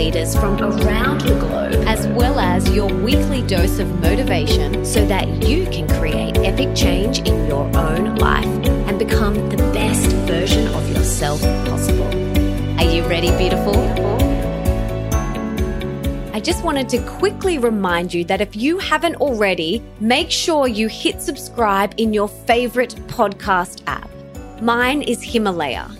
leaders from around the globe, as well as your weekly dose of motivation so that you can create epic change in your own life and become the best version of yourself possible. Are you ready, beautiful? I just wanted to quickly remind you that if you haven't already, make sure you hit subscribe in your favorite podcast app. Mine is Himalaya.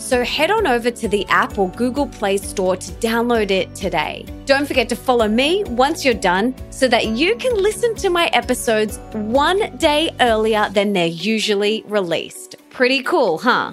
So head on over to the app or Google Play Store to download it today. Don't forget to follow me once you're done so that you can listen to my episodes one day earlier than they're usually released. Pretty cool, huh?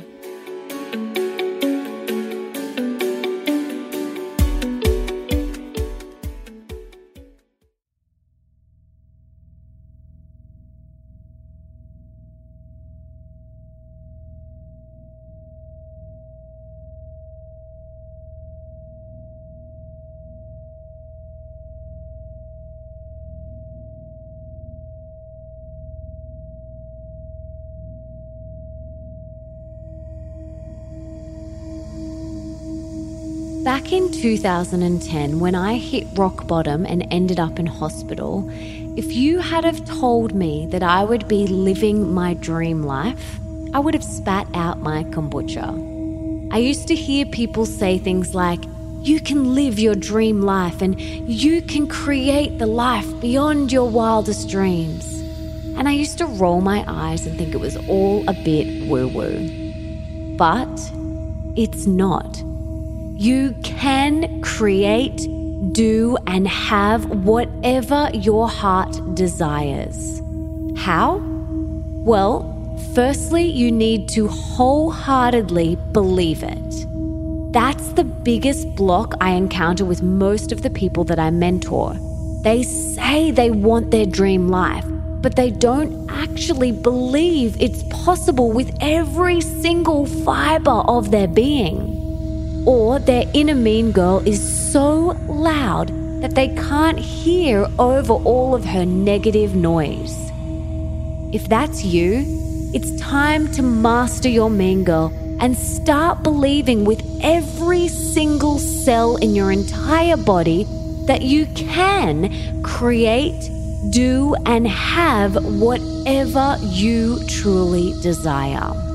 Back in 2010, when I hit rock bottom and ended up in hospital, if you had have told me that I would be living my dream life, I would have spat out my kombucha. I used to hear people say things like, you can live your dream life and you can create the life beyond your wildest dreams. And I used to roll my eyes and think it was all a bit woo woo. But it's not. You can create, do, and have whatever your heart desires. How? Well, firstly, you need to wholeheartedly believe it. That's the biggest block I encounter with most of the people that I mentor. They say they want their dream life, but they don't actually believe it's possible with every single fiber of their being or their inner mean girl is so loud that they can't hear over all of her negative noise. If that's you, it's time to master your mean girl and start believing with every single cell in your entire body that you can create, do, and have whatever you truly desire.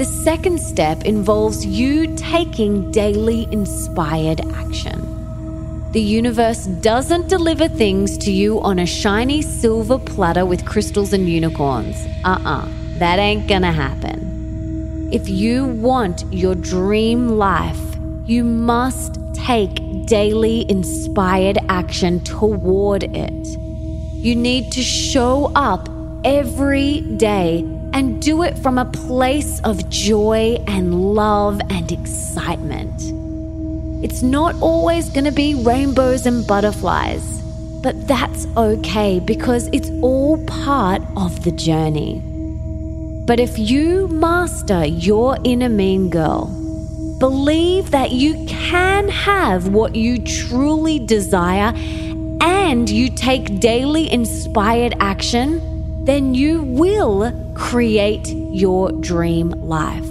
The second step involves you taking daily inspired action. The universe doesn't deliver things to you on a shiny silver platter with crystals and unicorns. Uh uh-uh, uh, that ain't gonna happen. If you want your dream life, you must take daily inspired action toward it. You need to show up every day and do it from a place of joy and love and excitement. It's not always going to be rainbows and butterflies, but that's okay because it's all part of the journey. But if you master your inner mean girl, believe that you can have what you truly desire, and you take daily inspired action, then you will create your dream life.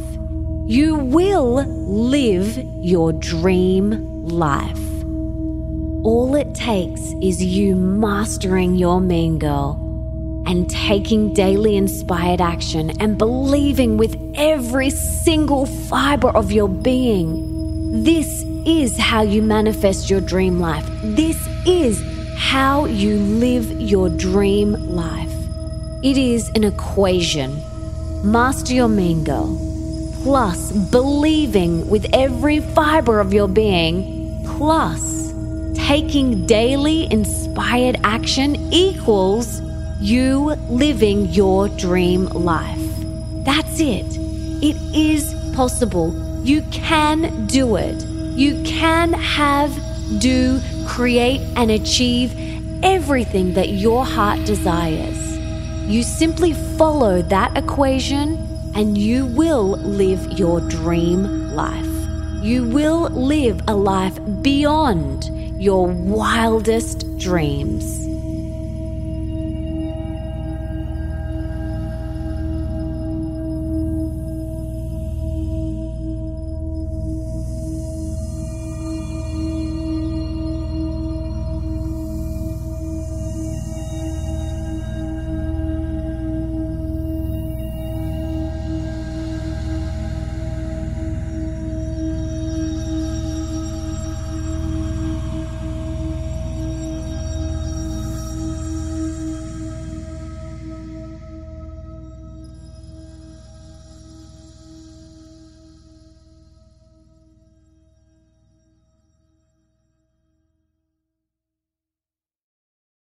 You will live your dream life. All it takes is you mastering your mean girl and taking daily inspired action and believing with every single fiber of your being. This is how you manifest your dream life. This is how you live your dream life. It is an equation. Master your girl, plus believing with every fiber of your being, plus taking daily inspired action equals you living your dream life. That's it. It is possible. You can do it. You can have, do, create, and achieve everything that your heart desires. You simply follow that equation and you will live your dream life. You will live a life beyond your wildest dreams.